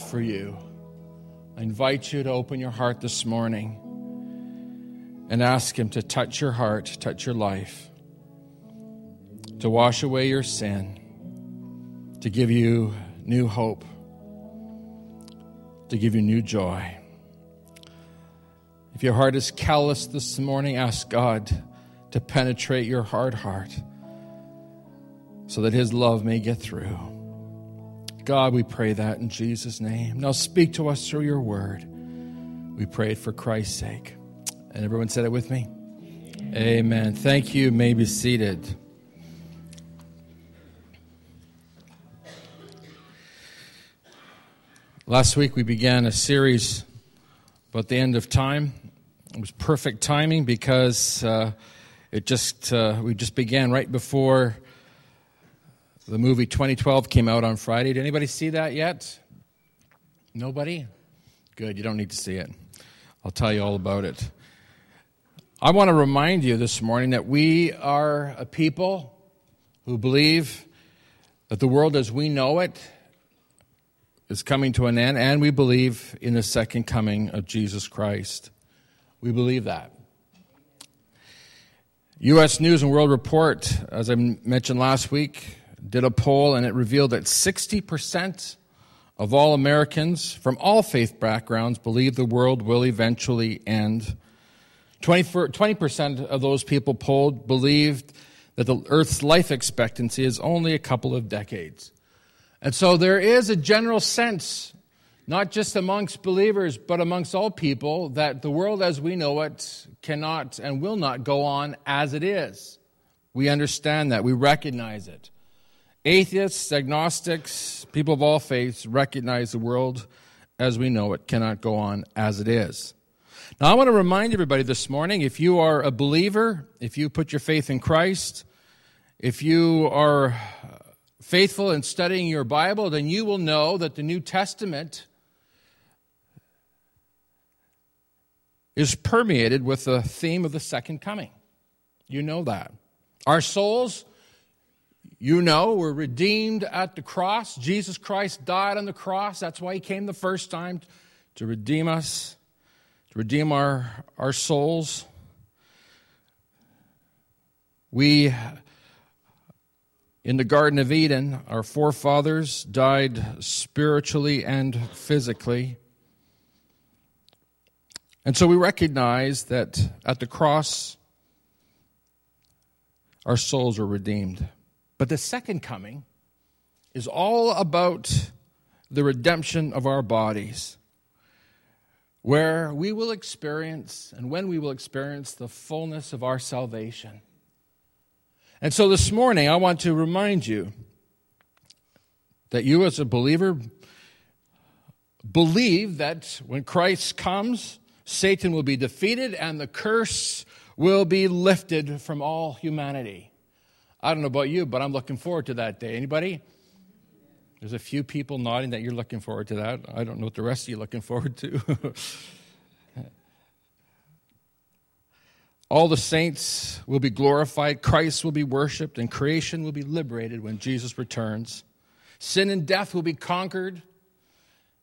for you. I invite you to open your heart this morning and ask Him to touch your heart, touch your life, to wash away your sin, to give you new hope, to give you new joy. If your heart is callous this morning, ask God to penetrate your hard heart so that His love may get through. God, we pray that in Jesus' name. Now speak to us through your word. We pray it for Christ's sake. And everyone said it with me? Amen. Amen. Thank you. you may be seated. Last week we began a series about the end of time. It was perfect timing because uh, it just uh, we just began right before the movie 2012 came out on Friday. Did anybody see that yet? Nobody? Good, you don't need to see it. I'll tell you all about it. I want to remind you this morning that we are a people who believe that the world as we know it is coming to an end, and we believe in the second coming of Jesus Christ. We believe that. U.S. News and World Report, as I mentioned last week, did a poll and it revealed that 60% of all Americans from all faith backgrounds believe the world will eventually end. 20% of those people polled believed that the Earth's life expectancy is only a couple of decades. And so there is a general sense, not just amongst believers, but amongst all people, that the world as we know it cannot and will not go on as it is. We understand that, we recognize it. Atheists, agnostics, people of all faiths recognize the world as we know it cannot go on as it is. Now, I want to remind everybody this morning if you are a believer, if you put your faith in Christ, if you are faithful in studying your Bible, then you will know that the New Testament is permeated with the theme of the second coming. You know that. Our souls you know, we're redeemed at the cross. Jesus Christ died on the cross. That's why he came the first time to redeem us, to redeem our, our souls. We, in the Garden of Eden, our forefathers died spiritually and physically. And so we recognize that at the cross, our souls are redeemed. But the second coming is all about the redemption of our bodies, where we will experience and when we will experience the fullness of our salvation. And so this morning, I want to remind you that you, as a believer, believe that when Christ comes, Satan will be defeated and the curse will be lifted from all humanity. I don't know about you, but I'm looking forward to that day. Anybody? There's a few people nodding that you're looking forward to that. I don't know what the rest of you are looking forward to. All the saints will be glorified, Christ will be worshiped, and creation will be liberated when Jesus returns. Sin and death will be conquered.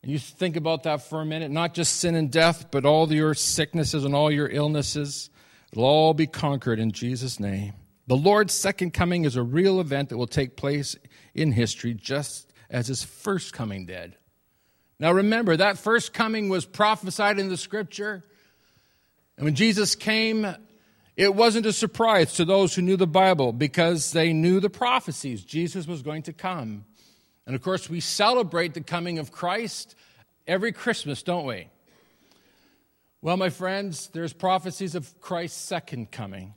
And you think about that for a minute. Not just sin and death, but all your sicknesses and all your illnesses. It'll all be conquered in Jesus' name. The Lord's second coming is a real event that will take place in history just as his first coming did. Now remember, that first coming was prophesied in the scripture. And when Jesus came, it wasn't a surprise to those who knew the Bible because they knew the prophecies. Jesus was going to come. And of course, we celebrate the coming of Christ every Christmas, don't we? Well, my friends, there's prophecies of Christ's second coming.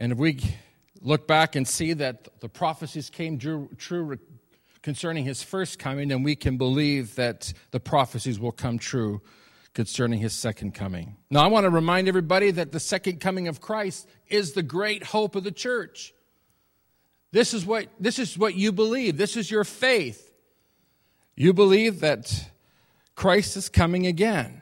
And if we look back and see that the prophecies came true concerning his first coming, then we can believe that the prophecies will come true concerning his second coming. Now, I want to remind everybody that the second coming of Christ is the great hope of the church. This is what, this is what you believe, this is your faith. You believe that Christ is coming again.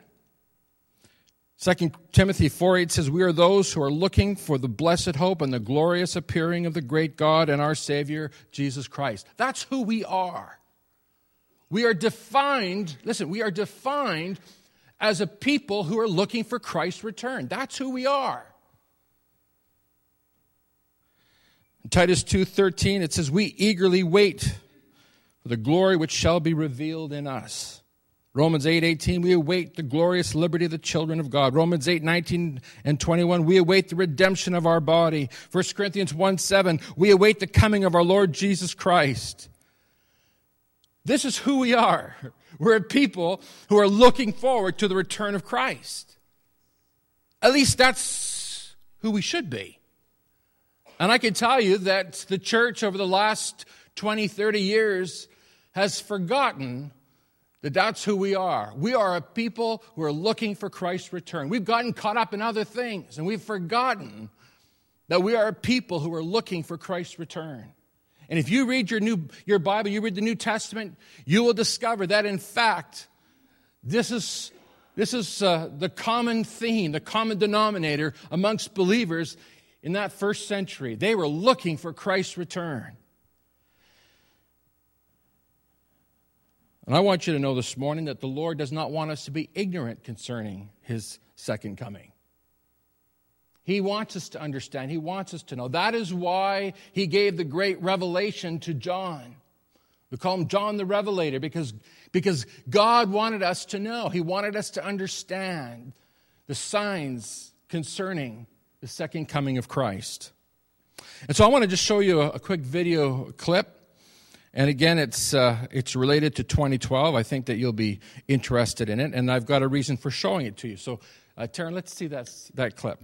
2 Timothy 4 8 says, We are those who are looking for the blessed hope and the glorious appearing of the great God and our Savior, Jesus Christ. That's who we are. We are defined, listen, we are defined as a people who are looking for Christ's return. That's who we are. In Titus 2:13 it says we eagerly wait for the glory which shall be revealed in us. Romans 8 18, we await the glorious liberty of the children of God. Romans 8 19 and 21, we await the redemption of our body. 1 Corinthians 1 7, we await the coming of our Lord Jesus Christ. This is who we are. We're a people who are looking forward to the return of Christ. At least that's who we should be. And I can tell you that the church over the last 20, 30 years has forgotten that that's who we are. We are a people who are looking for Christ's return. We've gotten caught up in other things and we've forgotten that we are a people who are looking for Christ's return. And if you read your, new, your Bible, you read the New Testament, you will discover that in fact, this is, this is uh, the common theme, the common denominator amongst believers in that first century. They were looking for Christ's return. And I want you to know this morning that the Lord does not want us to be ignorant concerning his second coming. He wants us to understand. He wants us to know. That is why he gave the great revelation to John. We call him John the Revelator because, because God wanted us to know. He wanted us to understand the signs concerning the second coming of Christ. And so I want to just show you a, a quick video clip and again, it's, uh, it's related to 2012. I think that you'll be interested in it, and I've got a reason for showing it to you. So, uh, Taryn, let's see that, that clip.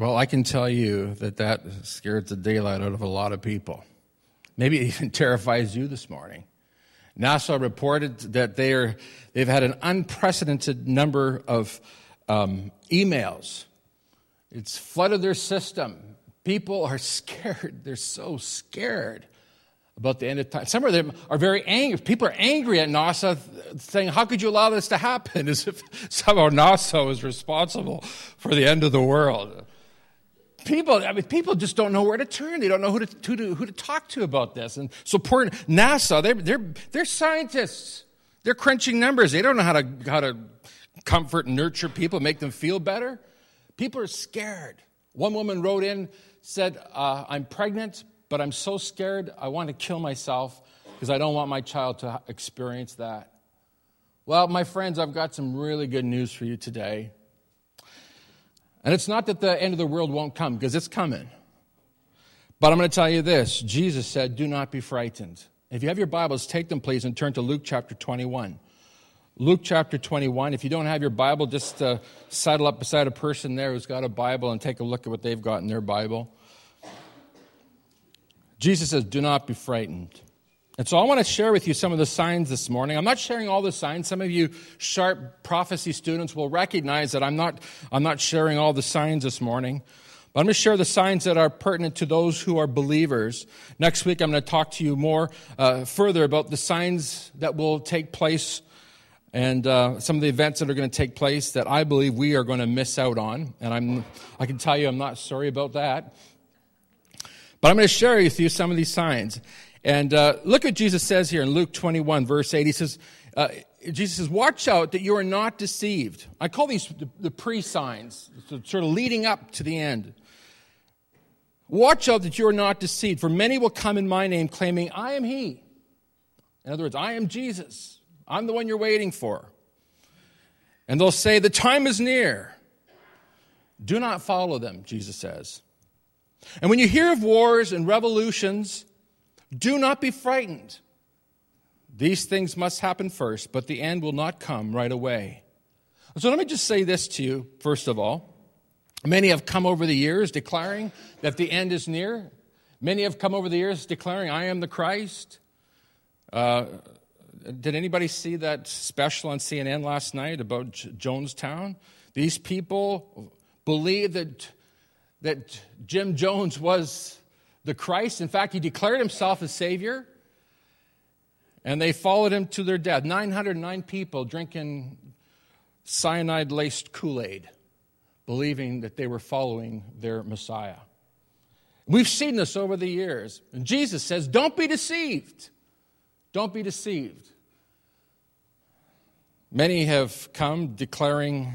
Well, I can tell you that that scared the daylight out of a lot of people. Maybe it even terrifies you this morning. NASA reported that they are, they've had an unprecedented number of um, emails. It's flooded their system. People are scared. They're so scared about the end of time. Some of them are very angry. People are angry at NASA, saying, How could you allow this to happen? As if somehow NASA was responsible for the end of the world people, I mean, people just don't know where to turn. They don't know who to, who to, who to talk to about this. And so poor NASA, they're, they're, they're scientists. They're crunching numbers. They don't know how to, how to comfort and nurture people, make them feel better. People are scared. One woman wrote in, said, uh, I'm pregnant, but I'm so scared I want to kill myself because I don't want my child to experience that. Well, my friends, I've got some really good news for you today. And it's not that the end of the world won't come, because it's coming. But I'm going to tell you this Jesus said, Do not be frightened. If you have your Bibles, take them, please, and turn to Luke chapter 21. Luke chapter 21. If you don't have your Bible, just uh, up beside a person there who's got a Bible and take a look at what they've got in their Bible. Jesus says, Do not be frightened. And so I want to share with you some of the signs this morning. I'm not sharing all the signs. Some of you sharp prophecy students will recognize that I'm not, I'm not sharing all the signs this morning. But I'm going to share the signs that are pertinent to those who are believers. Next week, I'm going to talk to you more uh, further about the signs that will take place and uh, some of the events that are going to take place that I believe we are going to miss out on. And I'm, I can tell you I'm not sorry about that. But I'm going to share with you some of these signs. And uh, look what Jesus says here in Luke 21, verse 8. He says, uh, Jesus says, Watch out that you are not deceived. I call these the, the pre signs, sort of leading up to the end. Watch out that you are not deceived, for many will come in my name claiming, I am He. In other words, I am Jesus. I'm the one you're waiting for. And they'll say, The time is near. Do not follow them, Jesus says. And when you hear of wars and revolutions, do not be frightened. These things must happen first, but the end will not come right away. So let me just say this to you, first of all. Many have come over the years declaring that the end is near. Many have come over the years declaring, I am the Christ. Uh, did anybody see that special on CNN last night about J- Jonestown? These people believe that, that Jim Jones was the Christ. In fact, he declared himself as Savior. And they followed him to their death. 909 people drinking cyanide laced Kool Aid, believing that they were following their Messiah. We've seen this over the years. And Jesus says, Don't be deceived. Don't be deceived. Many have come declaring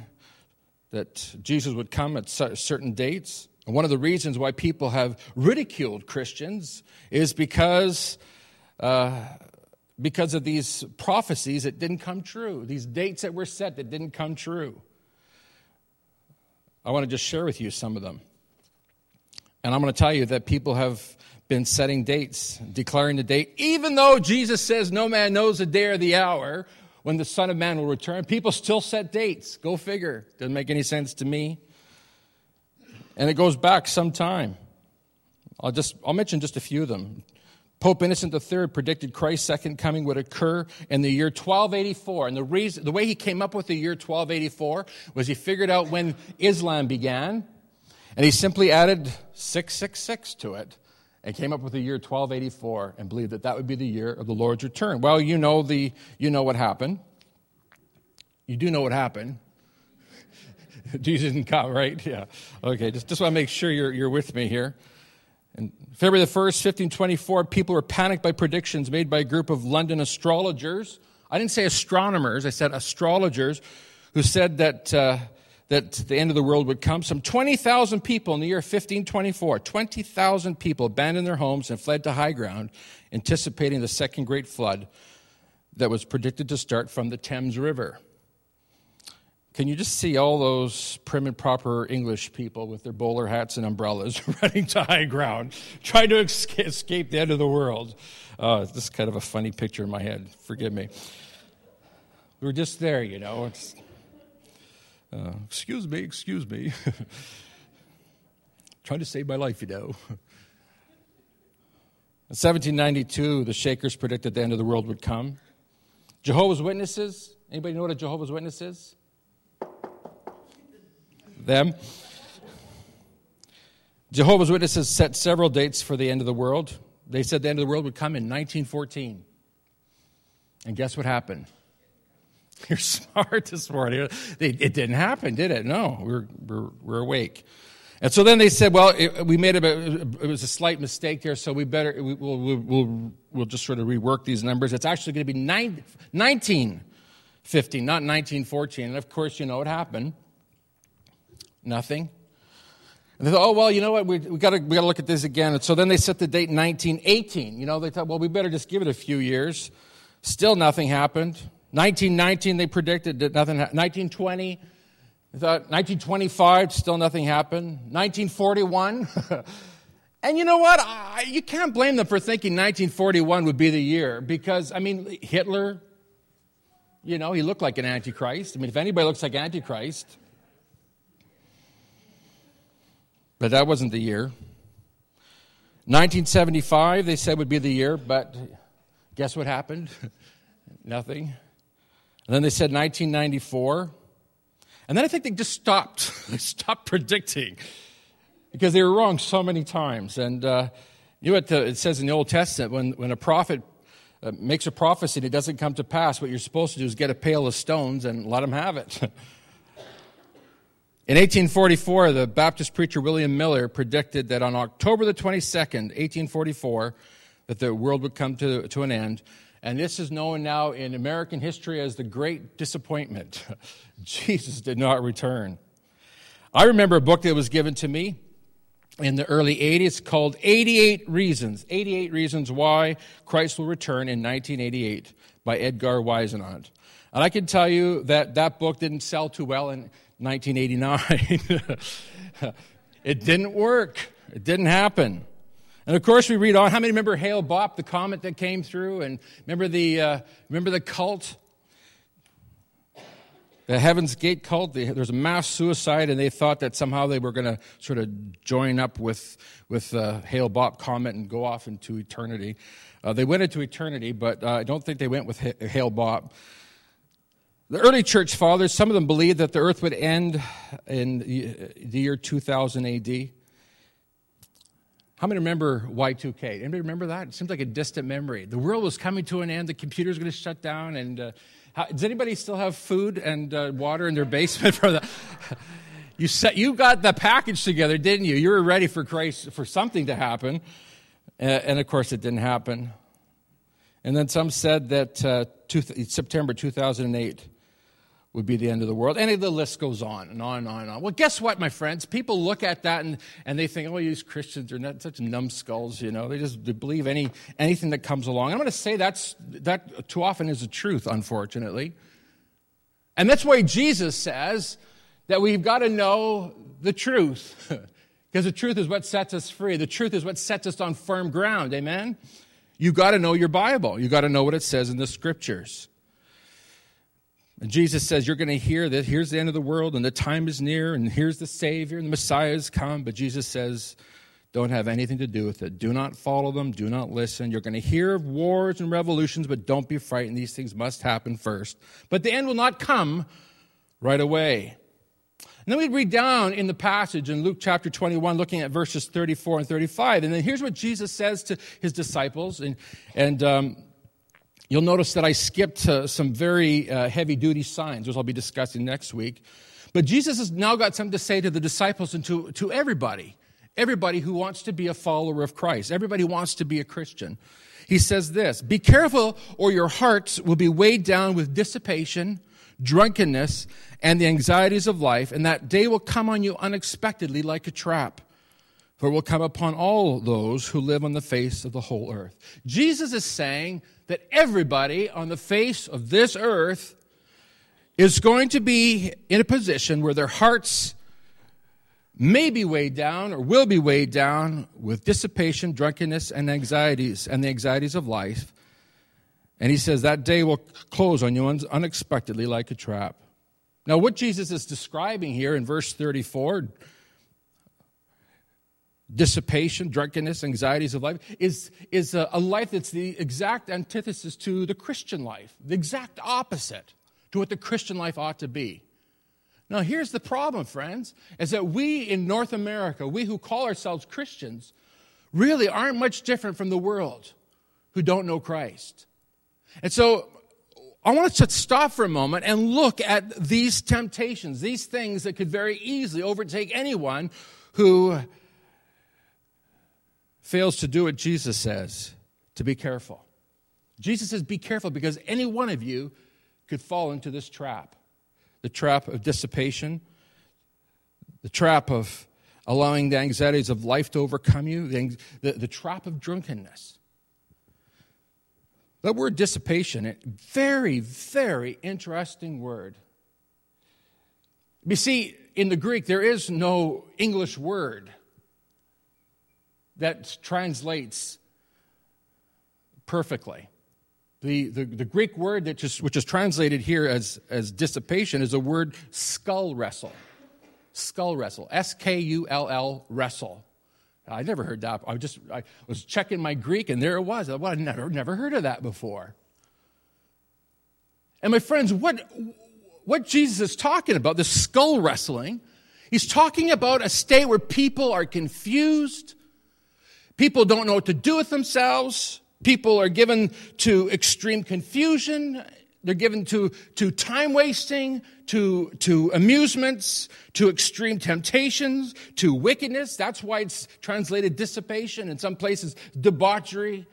that Jesus would come at certain dates. One of the reasons why people have ridiculed Christians is because uh, because of these prophecies that didn't come true, these dates that were set that didn't come true. I want to just share with you some of them. And I'm going to tell you that people have been setting dates, declaring the date, even though Jesus says no man knows the day or the hour when the Son of Man will return. People still set dates. Go figure. Doesn't make any sense to me. And it goes back some time. I'll just I'll mention just a few of them. Pope Innocent III predicted Christ's second coming would occur in the year 1284. And the, reason, the way he came up with the year 1284 was he figured out when Islam began, and he simply added 666 to it and came up with the year 1284 and believed that that would be the year of the Lord's return. Well, you know, the, you know what happened. You do know what happened. Jesus didn't come, right? Yeah. Okay, just, just want to make sure you're, you're with me here. And February the 1st, 1524, people were panicked by predictions made by a group of London astrologers. I didn't say astronomers, I said astrologers who said that, uh, that the end of the world would come. Some 20,000 people in the year 1524, 20,000 people abandoned their homes and fled to high ground, anticipating the second great flood that was predicted to start from the Thames River. Can you just see all those prim and proper English people with their bowler hats and umbrellas running to high ground, trying to escape the end of the world? Uh, this is kind of a funny picture in my head. Forgive me. We were just there, you know. Uh, excuse me, excuse me. trying to save my life, you know. In 1792, the Shakers predicted the end of the world would come. Jehovah's Witnesses. Anybody know what a Jehovah's Witness is? Them. Jehovah's Witnesses set several dates for the end of the world. They said the end of the world would come in 1914. And guess what happened? You're smart this morning. It didn't happen, did it? No, we're, we're, we're awake. And so then they said, well, it, we made a, it was a slight mistake here, so we better, we, will we'll, we'll, we'll just sort of rework these numbers. It's actually going to be nine, 1915, not 1914. And of course, you know what happened. Nothing. And they thought, oh, well, you know what, we, we got we to look at this again. And so then they set the date 1918. You know, they thought, well, we better just give it a few years. Still nothing happened. 1919, they predicted that nothing happened. 1920, they thought 1925, still nothing happened. 1941, and you know what? I, you can't blame them for thinking 1941 would be the year because, I mean, Hitler, you know, he looked like an antichrist. I mean, if anybody looks like antichrist, But that wasn't the year. 1975, they said would be the year, but guess what happened? Nothing. And then they said 1994. And then I think they just stopped. they stopped predicting because they were wrong so many times. And uh, you know what the, it says in the Old Testament when, when a prophet uh, makes a prophecy and it doesn't come to pass, what you're supposed to do is get a pail of stones and let them have it. In 1844, the Baptist preacher William Miller predicted that on October the 22nd, 1844, that the world would come to, to an end. And this is known now in American history as the Great Disappointment. Jesus did not return. I remember a book that was given to me in the early 80s called 88 Reasons 88 Reasons Why Christ Will Return in 1988 by Edgar Whisenant. And I can tell you that that book didn't sell too well in 1989. it didn't work, it didn't happen. And of course, we read on. How many remember Hale Bopp, the comet that came through? And remember the, uh, remember the cult? The Heaven's Gate cult, there was a mass suicide, and they thought that somehow they were going to sort of join up with, with uh, Hale Bopp comet and go off into eternity. Uh, they went into eternity, but uh, I don't think they went with Hale Bopp. The early church fathers, some of them believed that the earth would end in the year 2000 AD. How many remember Y2K? Anybody remember that? It seems like a distant memory. The world was coming to an end. The computer's going to shut down. And uh, how, does anybody still have food and uh, water in their basement for that? you set, you got the package together, didn't you? You were ready for Christ for something to happen, and of course, it didn't happen. And then some said that uh, two, September 2008 would be the end of the world. And the list goes on and on and on and on. Well, guess what, my friends? People look at that and, and they think, oh, these Christians are not such numbskulls, you know. They just they believe any, anything that comes along. I'm going to say that's, that too often is the truth, unfortunately. And that's why Jesus says that we've got to know the truth. because the truth is what sets us free. The truth is what sets us on firm ground. Amen? You've got to know your Bible. You've got to know what it says in the scriptures. And Jesus says, You're going to hear that here's the end of the world, and the time is near, and here's the Savior, and the Messiah has come. But Jesus says, Don't have anything to do with it. Do not follow them. Do not listen. You're going to hear of wars and revolutions, but don't be frightened. These things must happen first. But the end will not come right away. And then we read down in the passage in Luke chapter 21, looking at verses 34 and 35. And then here's what Jesus says to his disciples. And, and um, You'll notice that I skipped uh, some very uh, heavy duty signs, which I'll be discussing next week. But Jesus has now got something to say to the disciples and to, to everybody, everybody who wants to be a follower of Christ, everybody who wants to be a Christian. He says this Be careful, or your hearts will be weighed down with dissipation, drunkenness, and the anxieties of life, and that day will come on you unexpectedly like a trap for it will come upon all those who live on the face of the whole earth. Jesus is saying that everybody on the face of this earth is going to be in a position where their hearts may be weighed down or will be weighed down with dissipation, drunkenness, and anxieties, and the anxieties of life. And he says that day will close on you unexpectedly like a trap. Now, what Jesus is describing here in verse 34 dissipation, drunkenness, anxieties of life, is, is a, a, life that's the exact antithesis to the Christian life, the exact opposite to what the Christian life ought to be. Now, here's the problem, friends, is that we in North America, we who call ourselves Christians, really aren't much different from the world who don't know Christ. And so, I want us to stop for a moment and look at these temptations, these things that could very easily overtake anyone who fails to do what Jesus says, to be careful. Jesus says, Be careful because any one of you could fall into this trap the trap of dissipation, the trap of allowing the anxieties of life to overcome you, the, the, the trap of drunkenness. That word dissipation, a very, very interesting word. You see, in the Greek, there is no English word that translates perfectly. The, the, the, Greek word that just, which is translated here as, as dissipation is a word skull wrestle. Skull wrestle. S K U L L wrestle. I never heard that. I just I was checking my Greek and there it was. I never, never heard of that before. And my friends, what, what Jesus is talking about, this skull wrestling, he's talking about a state where people are confused, People don't know what to do with themselves. People are given to extreme confusion. They're given to, to time wasting, to, to amusements, to extreme temptations, to wickedness. That's why it's translated dissipation, in some places, debauchery.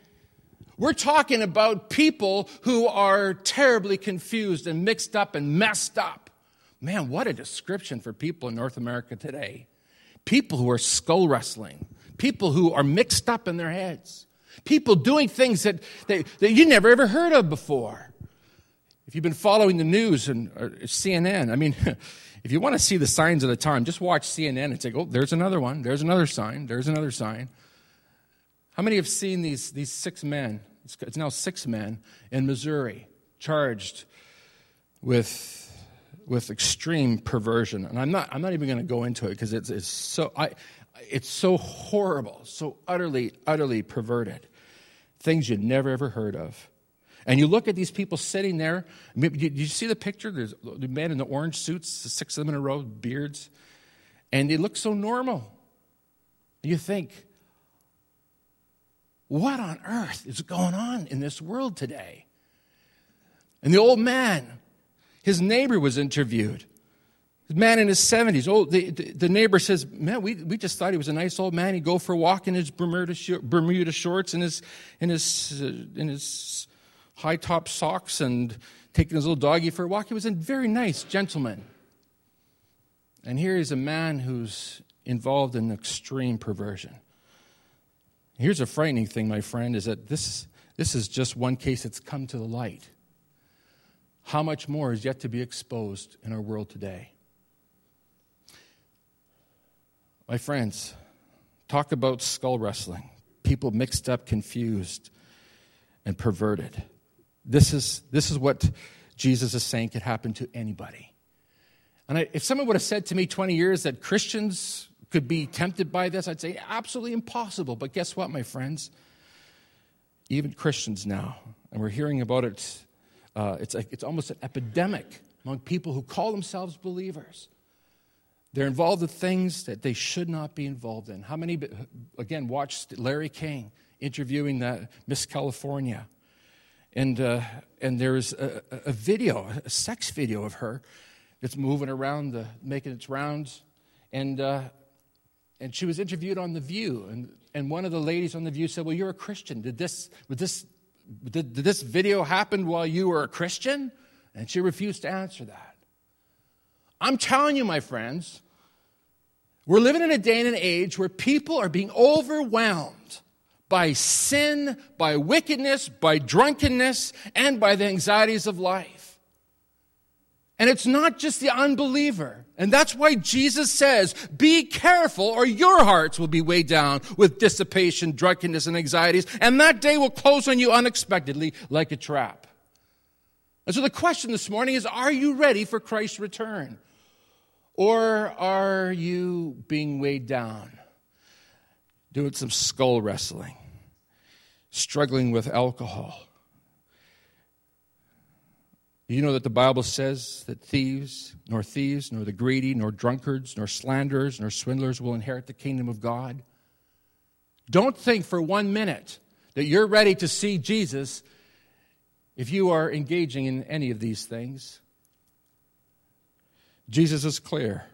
We're talking about people who are terribly confused and mixed up and messed up. Man, what a description for people in North America today. People who are skull wrestling, people who are mixed up in their heads, people doing things that, that, that you never ever heard of before. If you've been following the news and CNN, I mean, if you want to see the signs of the time, just watch CNN and say, oh, there's another one, there's another sign, there's another sign. How many have seen these, these six men? It's, it's now six men in Missouri charged with, with extreme perversion. And I'm not, I'm not even going to go into it because it's, it's, so, I, it's so horrible, so utterly, utterly perverted. Things you'd never ever heard of. And you look at these people sitting there. Did you see the picture? There's the men in the orange suits, six of them in a row, beards, and they look so normal. You think, what on earth is going on in this world today? And the old man, his neighbor was interviewed. The man in his 70s. Oh, the, the, the, neighbor says, Man, we, we just thought he was a nice old man. He'd go for a walk in his Bermuda, Bermuda shorts and his, in his, uh, in his high top socks and taking his little doggy for a walk. He was a very nice gentleman. And here is a man who's involved in extreme perversion. Here's a frightening thing, my friend, is that this, this is just one case that's come to the light. How much more is yet to be exposed in our world today? My friends, talk about skull wrestling. People mixed up, confused, and perverted. This is, this is what Jesus is saying could happen to anybody. And I, if someone would have said to me 20 years that Christians could be tempted by this, I'd say absolutely impossible. But guess what, my friends? Even Christians now, and we're hearing about it, uh, it's, a, it's almost an epidemic among people who call themselves believers. They're involved in things that they should not be involved in. How many, again, watched Larry King interviewing the Miss California? And, uh, and there's a, a, video, a sex video of her that's moving around, the, making its rounds. And uh, and she was interviewed on The View. And, and one of the ladies on The View said, Well, you're a Christian. Did this, this, did, did this video happen while you were a Christian? And she refused to answer that. I'm telling you, my friends, we're living in a day and an age where people are being overwhelmed by sin, by wickedness, by drunkenness, and by the anxieties of life. And it's not just the unbeliever. And that's why Jesus says, be careful or your hearts will be weighed down with dissipation, drunkenness, and anxieties. And that day will close on you unexpectedly like a trap. And so the question this morning is, are you ready for Christ's return? Or are you being weighed down? Doing some skull wrestling? Struggling with alcohol? You know that the Bible says that thieves, nor thieves, nor the greedy, nor drunkards, nor slanderers, nor swindlers will inherit the kingdom of God? Don't think for one minute that you're ready to see Jesus if you are engaging in any of these things. Jesus is clear.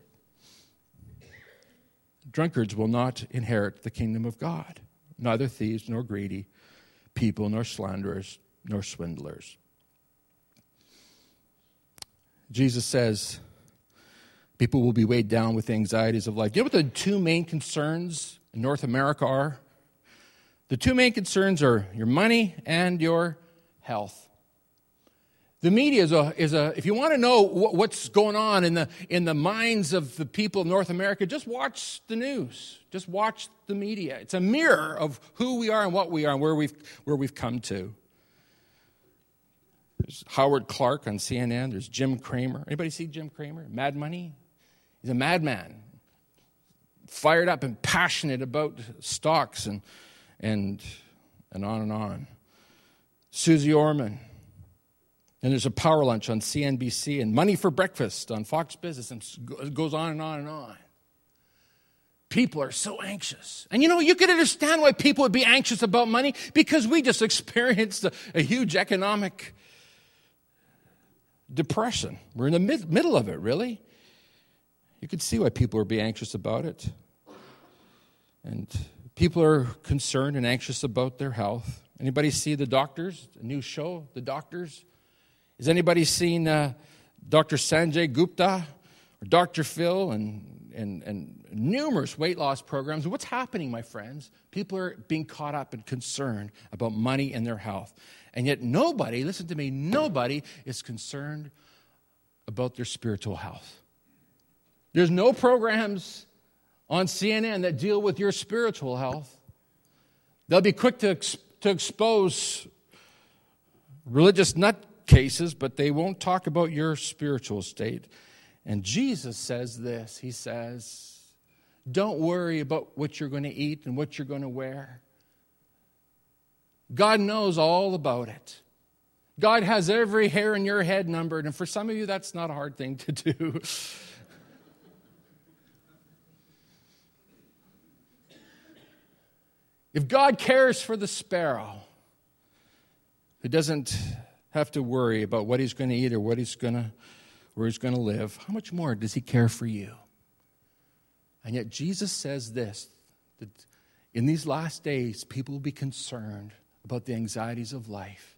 Drunkards will not inherit the kingdom of God, neither thieves, nor greedy people, nor slanderers, nor swindlers. Jesus says people will be weighed down with the anxieties of life. Do you know what the two main concerns in North America are? The two main concerns are your money and your health. The media is a, is a if you want to know what's going on in the, in the minds of the people of North America, just watch the news. Just watch the media. It's a mirror of who we are and what we are and where we've, where we've come to. There's Howard Clark on CNN. There's Jim Cramer. Anybody see Jim Cramer? Mad Money? He's a madman, fired up and passionate about stocks and, and, and on and on. Suze Orman. And there's a power lunch on CNBC and Money for Breakfast on Fox Business. And it goes on and on and on. People are so anxious. And you know, you can understand why people would be anxious about money because we just experienced a, a huge economic depression. We're in the mid- middle of it, really. You could see why people would be anxious about it. And people are concerned and anxious about their health. Anybody see The Doctors, a new show, The Doctors? Has anybody seen uh, Dr. Sanjay Gupta or Dr. Phil and, and, and numerous weight loss programs? What's happening, my friends? People are being caught up and concerned about money and their health. And yet, nobody, listen to me, nobody is concerned about their spiritual health. There's no programs on CNN that deal with your spiritual health. They'll be quick to, to expose religious nutcases, but they won't talk about your spiritual state. And Jesus says this He says, Don't worry about what you're going to eat and what you're going to wear. God knows all about it. God has every hair in your head numbered, and for some of you, that's not a hard thing to do. If God cares for the sparrow, who doesn't have to worry about what he's going to eat or what he's going to, where he's going to live, how much more does he care for you? And yet Jesus says this that in these last days, people will be concerned about the anxieties of life.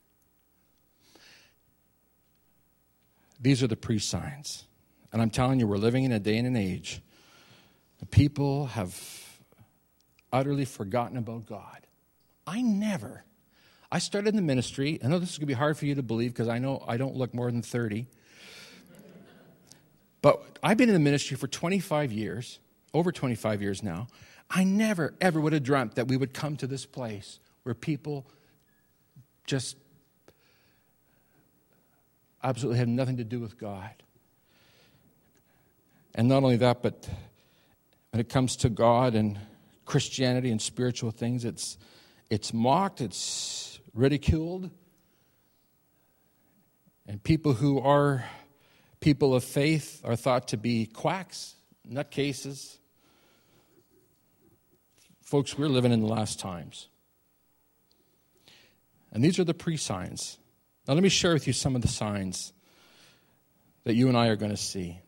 These are the pre signs. And I'm telling you, we're living in a day and an age. People have utterly forgotten about God. I never. I started in the ministry. I know this is going to be hard for you to believe because I know I don't look more than 30. But I've been in the ministry for 25 years, over 25 years now. I never, ever would have dreamt that we would come to this place where people just absolutely have nothing to do with God. And not only that, but when it comes to God and Christianity and spiritual things. It's, it's mocked, it's ridiculed. And people who are people of faith are thought to be quacks, nutcases. Folks, we're living in the last times. And these are the pre signs. Now, let me share with you some of the signs that you and I are going to see.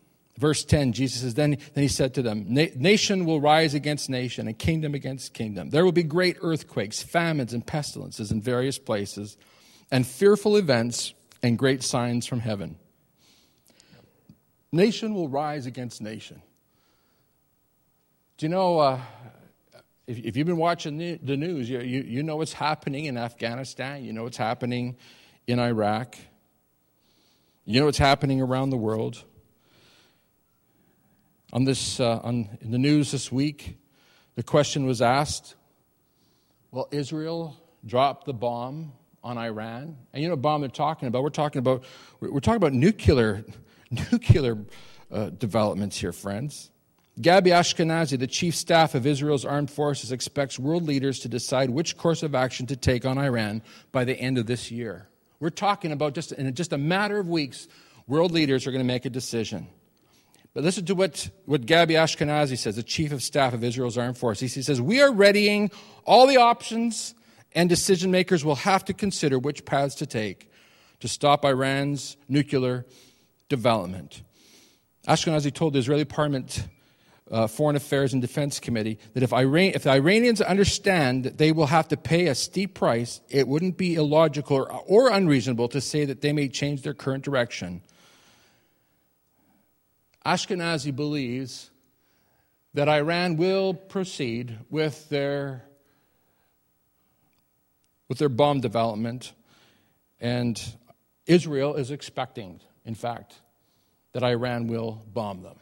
Verse 10, Jesus says, Then, then he said to them, Nation will rise against nation, and kingdom against kingdom. There will be great earthquakes, famines, and pestilences in various places, and fearful events and great signs from heaven. Nation will rise against nation. Do you know, uh, if, if, you've been watching the, the news, you, you, you know what's happening in Afghanistan, you know what's happening in Iraq, you know what's happening around the world on this uh, on in the news this week the question was asked will israel drop the bomb on iran and you know what bomb they're talking about we're talking about we're talking about nuclear nuclear uh, developments here friends Gabi Ashkenazi, the chief staff of Israel's armed forces, expects world leaders to decide which course of action to take on Iran by the end of this year. We're talking about just in just a matter of weeks, world leaders are going to make a decision. But listen to what, what Gabi Ashkenazi says, the chief of staff of Israel's armed forces. He says, We are readying all the options, and decision makers will have to consider which paths to take to stop Iran's nuclear development. Ashkenazi told the Israeli Parliament uh, Foreign Affairs and Defense Committee that if, Iran, if the Iranians understand that they will have to pay a steep price, it wouldn't be illogical or, or unreasonable to say that they may change their current direction Ashkenazi believes that Iran will proceed with their, with their bomb development, and Israel is expecting, in fact, that Iran will bomb them.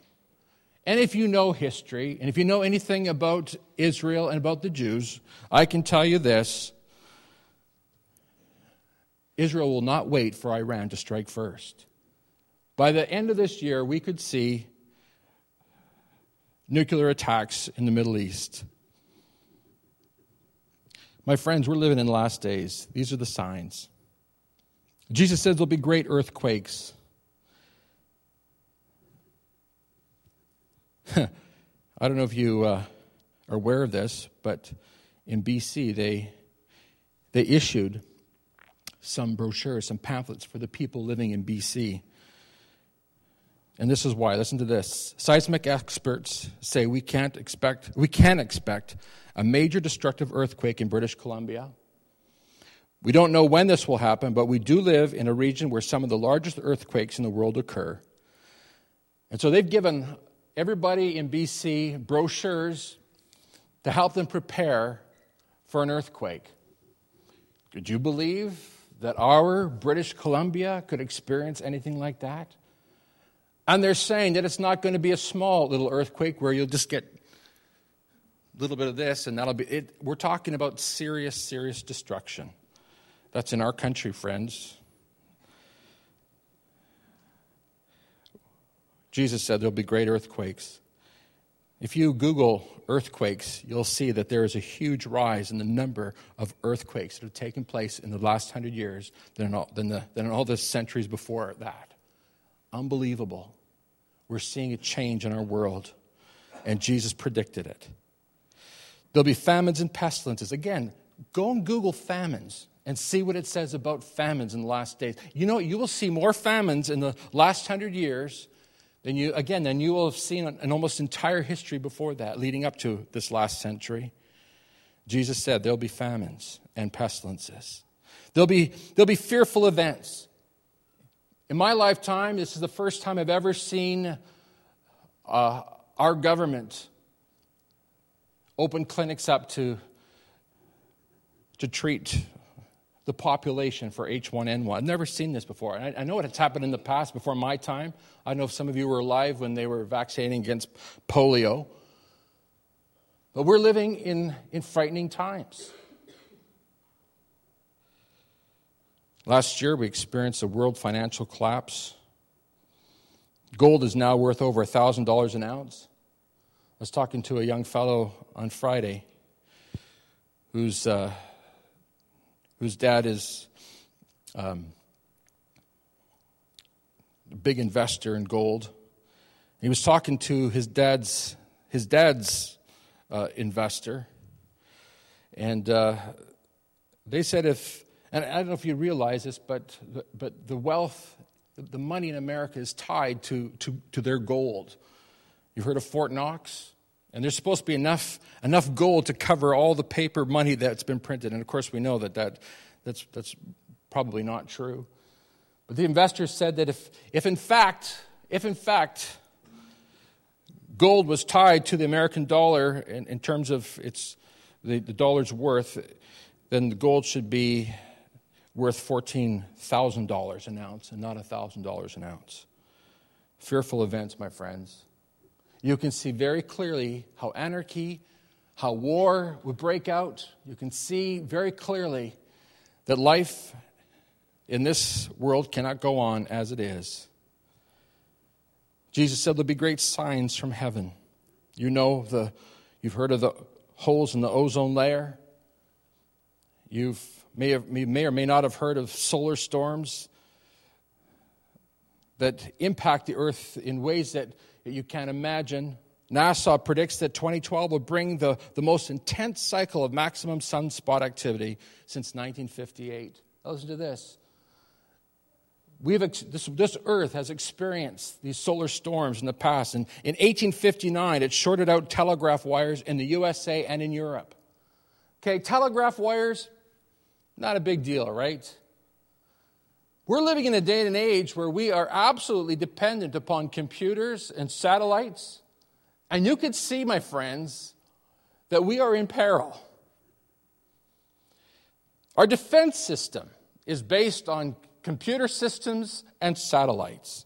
And if you know history, and if you know anything about Israel and about the Jews, I can tell you this Israel will not wait for Iran to strike first. By the end of this year, we could see nuclear attacks in the Middle East. My friends, we're living in the last days. These are the signs. Jesus says there'll be great earthquakes. I don't know if you uh, are aware of this, but in BC, they, they issued some brochures, some pamphlets for the people living in BC. And this is why. Listen to this. Seismic experts say we can't expect we can expect a major destructive earthquake in British Columbia. We don't know when this will happen, but we do live in a region where some of the largest earthquakes in the world occur. And so they've given everybody in BC brochures to help them prepare for an earthquake. Could you believe that our British Columbia could experience anything like that? And they're saying that it's not going to be a small little earthquake where you'll just get a little bit of this and that'll be it. We're talking about serious, serious destruction. That's in our country, friends. Jesus said there'll be great earthquakes. If you Google earthquakes, you'll see that there is a huge rise in the number of earthquakes that have taken place in the last hundred years than in all, than the, than in all the centuries before that. Unbelievable. We're seeing a change in our world, and Jesus predicted it. There'll be famines and pestilences. Again, go and Google famines and see what it says about famines in the last days. You know, you will see more famines in the last hundred years than you, again, than you will have seen an almost entire history before that, leading up to this last century. Jesus said there'll be famines and pestilences. There'll be, there'll be fearful events. In my lifetime, this is the first time I've ever seen uh, our government open clinics up to, to treat the population for H1N1. I've never seen this before. I, I know it has happened in the past before my time. I know some of you were alive when they were vaccinating against polio. But we're living in, in frightening times. Last year, we experienced a world financial collapse. Gold is now worth over $1,000 an ounce. I was talking to a young fellow on Friday who's. Uh, whose dad is um, a big investor in gold. He was talking to his dad's his dad's uh, investor, and uh, they said if and I don't know if you realize this, but but the wealth, the money in America is tied to to, to their gold. You've heard of Fort Knox? And there's supposed to be enough, enough gold to cover all the paper money that's been printed. And of course, we know that, that that's, that's probably not true. But the investors said that if, if in fact, if in fact gold was tied to the American dollar in, in terms of its, the, the dollar's worth, then the gold should be worth $14,000 an ounce and not $1,000 an ounce. Fearful events, my friends you can see very clearly how anarchy, how war would break out. You can see very clearly that life in this world cannot go on as it is. Jesus said there'll be great signs from heaven. You know the you've heard of the holes in the ozone layer. You've may, have, may or may not have heard of solar storms that impact the earth in ways that you can't imagine. NASA predicts that 2012 will bring the, the most intense cycle of maximum sunspot activity since 1958. listen to this. We've, this, this earth has experienced these solar storms in the past. And in 1859, it shorted out telegraph wires in the USA and in Europe. Okay, telegraph wires, not a big deal, right? We're living in a day and age where we are absolutely dependent upon computers and satellites. And you could see, my friends, that we are in peril. Our defense system is based on computer systems and satellites.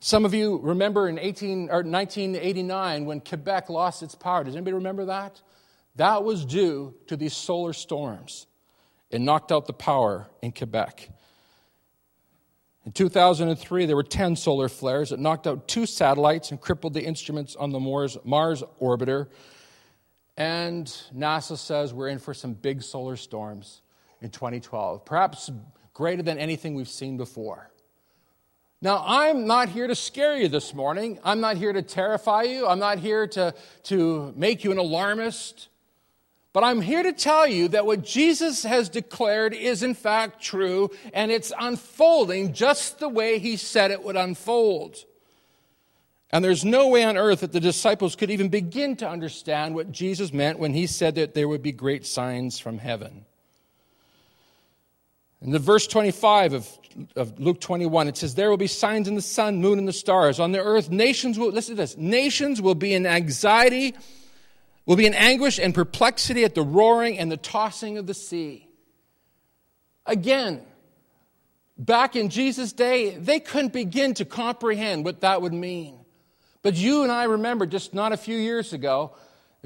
Some of you remember in 18, or 1989 when Quebec lost its power. Does anybody remember that? That was due to these solar storms. It knocked out the power in Quebec. In 2003, there were 10 solar flares that knocked out two satellites and crippled the instruments on the Mars, Mars orbiter. And NASA says we're in for some big solar storms in 2012, perhaps greater than anything we've seen before. Now, I'm not here to scare you this morning. I'm not here to terrify you. I'm not here to, to make you an alarmist. But I'm here to tell you that what Jesus has declared is in fact true, and it's unfolding just the way he said it would unfold. And there's no way on earth that the disciples could even begin to understand what Jesus meant when he said that there would be great signs from heaven. In the verse 25 of, of Luke 21, it says, There will be signs in the sun, moon, and the stars. On the earth, nations will, listen to this, nations will be in anxiety, will be in anguish and perplexity at the roaring and the tossing of the sea. Again, back in Jesus' day, they couldn't begin to comprehend what that would mean. But you and I remember just not a few years ago,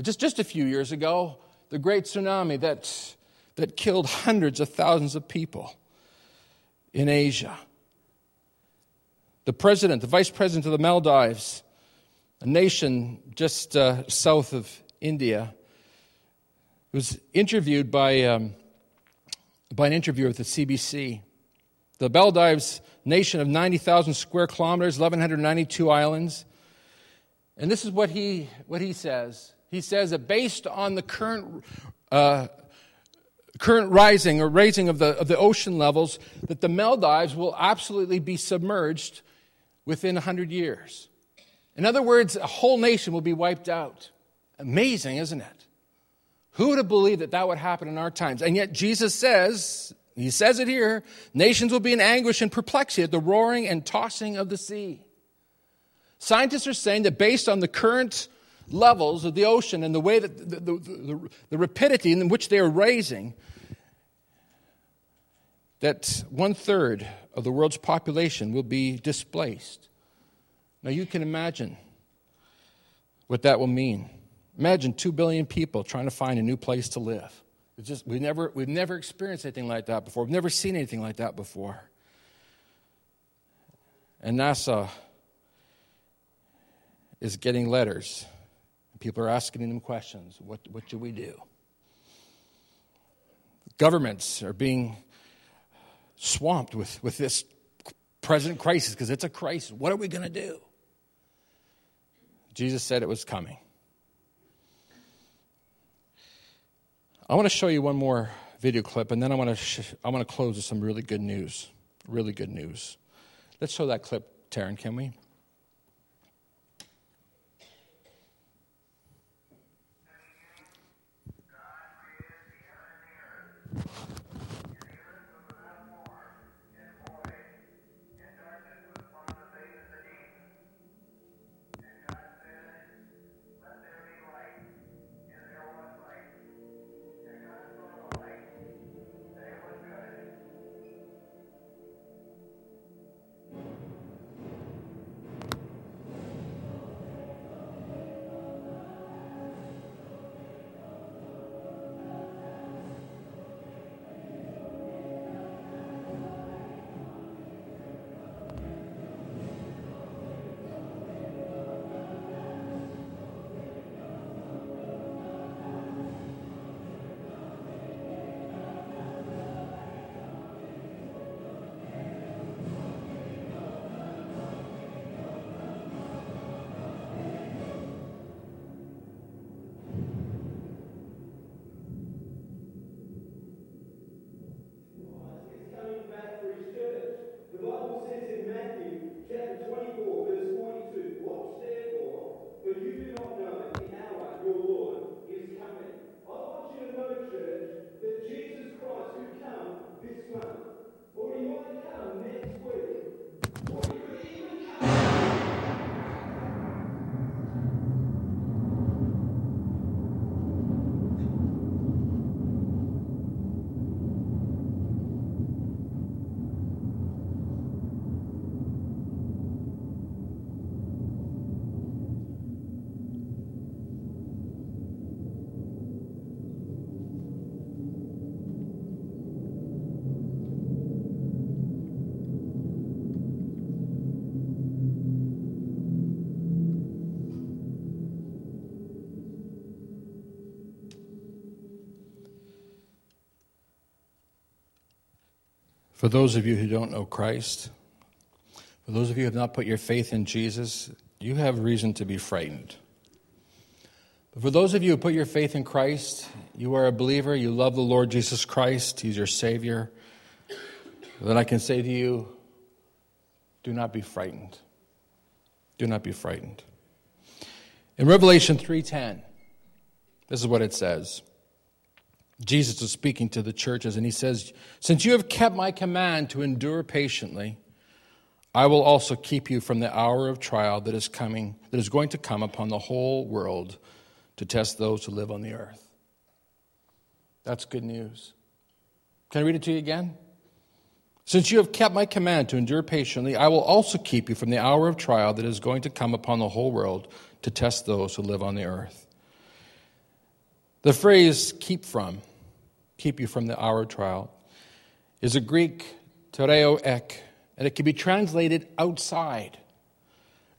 just, just a few years ago, the great tsunami that, that killed hundreds of thousands of people in Asia. The president, the vice president of the Maldives, a nation just uh, south of India, was interviewed by, um, by an interviewer with the CBC. The Maldives nation of 90,000 square kilometers, 1,192 islands. And this is what he, what he says. He says that based on the current, uh, current rising or raising of the, of the ocean levels, that the Maldives will absolutely be submerged within 100 years. In other words, a whole nation will be wiped out. Amazing, isn't it? Who would have believed that that would happen in our times? And yet Jesus says, he says it here, nations will be in anguish and perplexity at the roaring and tossing of the sea. Scientists are saying that based on the current levels of the ocean and the way that the, the, the, the rapidity in which they are raising, that one third of the world's population will be displaced. Now, you can imagine what that will mean. Imagine 2 billion people trying to find a new place to live. It's just, we've, never, we've never experienced anything like that before. We've never seen anything like that before. And NASA is getting letters. People are asking them questions. What, what do we do? Governments are being swamped with, with this present crisis because it's a crisis. What are we going to do? Jesus said it was coming. I want to show you one more video clip, and then I want to, sh- I want to close with some really good news. Really good news. Let's show that clip, Taryn, can we? For those of you who don't know Christ, for those of you who have not put your faith in Jesus, you have reason to be frightened. But for those of you who put your faith in Christ, you are a believer, you love the Lord Jesus Christ, He's your Savior, then I can say to you, do not be frightened. Do not be frightened. In Revelation 3:10, this is what it says. Jesus is speaking to the churches, and he says, Since you have kept my command to endure patiently, I will also keep you from the hour of trial that is coming, that is going to come upon the whole world to test those who live on the earth. That's good news. Can I read it to you again? Since you have kept my command to endure patiently, I will also keep you from the hour of trial that is going to come upon the whole world to test those who live on the earth. The phrase keep from, keep you from the hour of trial, is a Greek tereo ek, and it can be translated outside.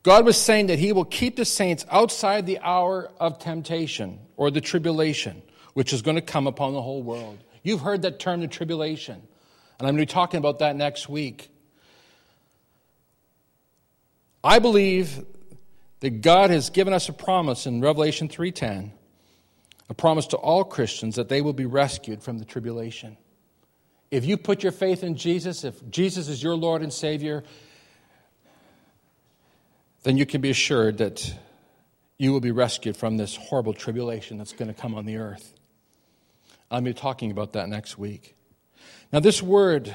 God was saying that He will keep the saints outside the hour of temptation or the tribulation, which is going to come upon the whole world. You've heard that term, the tribulation, and I'm going to be talking about that next week. I believe that God has given us a promise in Revelation 3:10, a promise to all Christians that they will be rescued from the tribulation. If you put your faith in Jesus, if Jesus is your Lord and Savior, then you can be assured that you will be rescued from this horrible tribulation that's going to come on the earth. I'll be talking about that next week. Now, this word,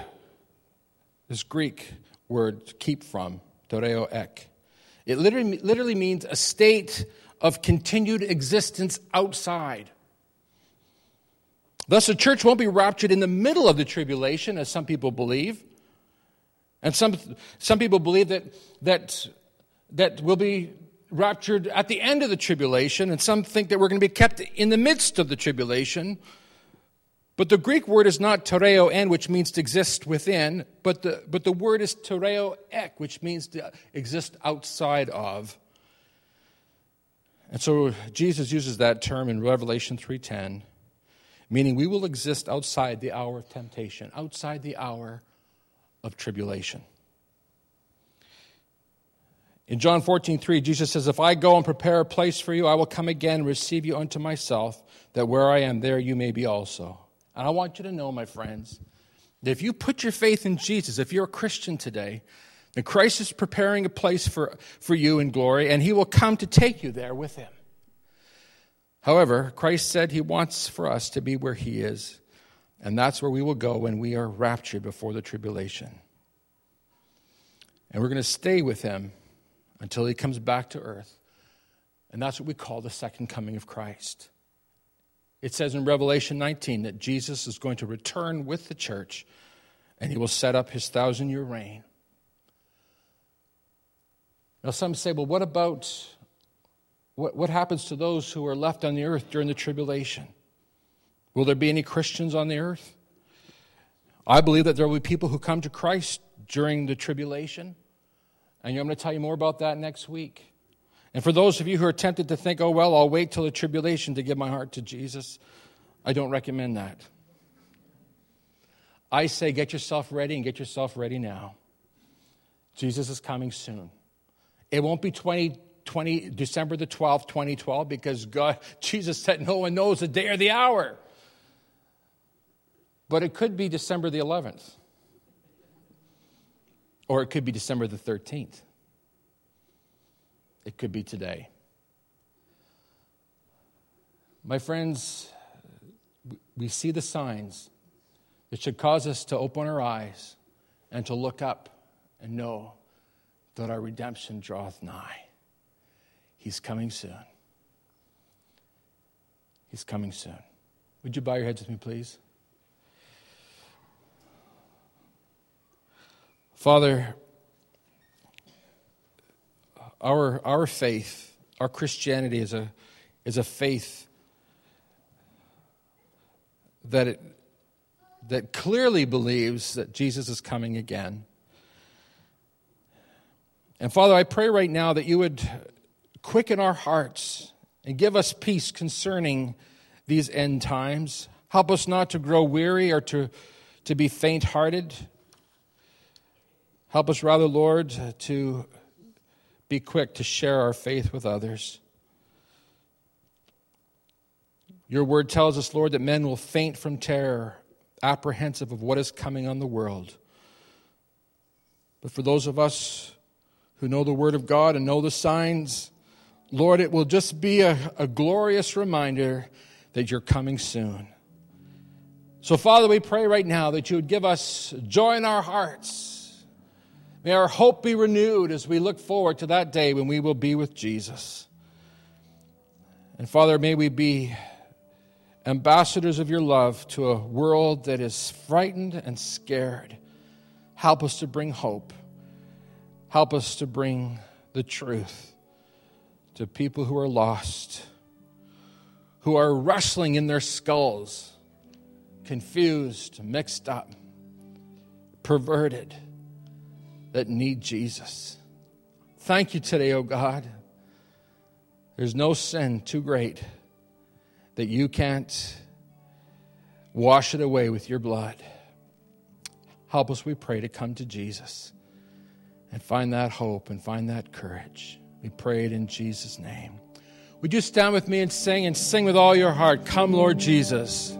this Greek word, keep from, tereo ek, it literally, literally means a state of continued existence outside. Thus, the church won't be raptured in the middle of the tribulation, as some people believe. And some, some people believe that, that that will be raptured at the end of the tribulation, and some think that we're going to be kept in the midst of the tribulation. But the Greek word is not tereo en, which means to exist within, but the, but the word is tereo ek, which means to exist outside of. And so Jesus uses that term in Revelation 3:10, meaning we will exist outside the hour of temptation, outside the hour of tribulation. In John 14, 3, Jesus says, If I go and prepare a place for you, I will come again and receive you unto myself, that where I am, there you may be also. And I want you to know, my friends, that if you put your faith in Jesus, if you're a Christian today, then Christ is preparing a place for, for you in glory, and he will come to take you there with him. However, Christ said he wants for us to be where he is, and that's where we will go when we are raptured before the tribulation. And we're going to stay with him until he comes back to earth. And that's what we call the second coming of Christ. It says in Revelation 19 that Jesus is going to return with the church and he will set up his thousand year reign. Now, some say, well, what about what, what happens to those who are left on the earth during the tribulation? Will there be any Christians on the earth? I believe that there will be people who come to Christ during the tribulation. And I'm going to tell you more about that next week. And for those of you who are tempted to think, oh, well, I'll wait till the tribulation to give my heart to Jesus, I don't recommend that. I say, get yourself ready and get yourself ready now. Jesus is coming soon. It won't be 20, 20, December the 12th, 2012, because God, Jesus said no one knows the day or the hour. But it could be December the 11th. Or it could be December the 13th. It could be today. My friends, we see the signs that should cause us to open our eyes and to look up and know that our redemption draweth nigh. He's coming soon. He's coming soon. Would you bow your heads with me, please? Father, our, our faith, our Christianity is a, is a faith that, it, that clearly believes that Jesus is coming again. And Father, I pray right now that you would quicken our hearts and give us peace concerning these end times. Help us not to grow weary or to, to be faint hearted. Help us rather, Lord, to be quick to share our faith with others. Your word tells us, Lord, that men will faint from terror, apprehensive of what is coming on the world. But for those of us who know the word of God and know the signs, Lord, it will just be a, a glorious reminder that you're coming soon. So, Father, we pray right now that you would give us joy in our hearts. May our hope be renewed as we look forward to that day when we will be with Jesus. And, Father, may we be ambassadors of your love to a world that is frightened and scared. Help us to bring hope. Help us to bring the truth to people who are lost, who are wrestling in their skulls confused, mixed up, perverted, that need Jesus. Thank you today, O oh God. There's no sin too great that you can't wash it away with your blood. Help us, we pray, to come to Jesus and find that hope and find that courage. We pray it in Jesus' name. Would you stand with me and sing and sing with all your heart? Come, Lord Jesus.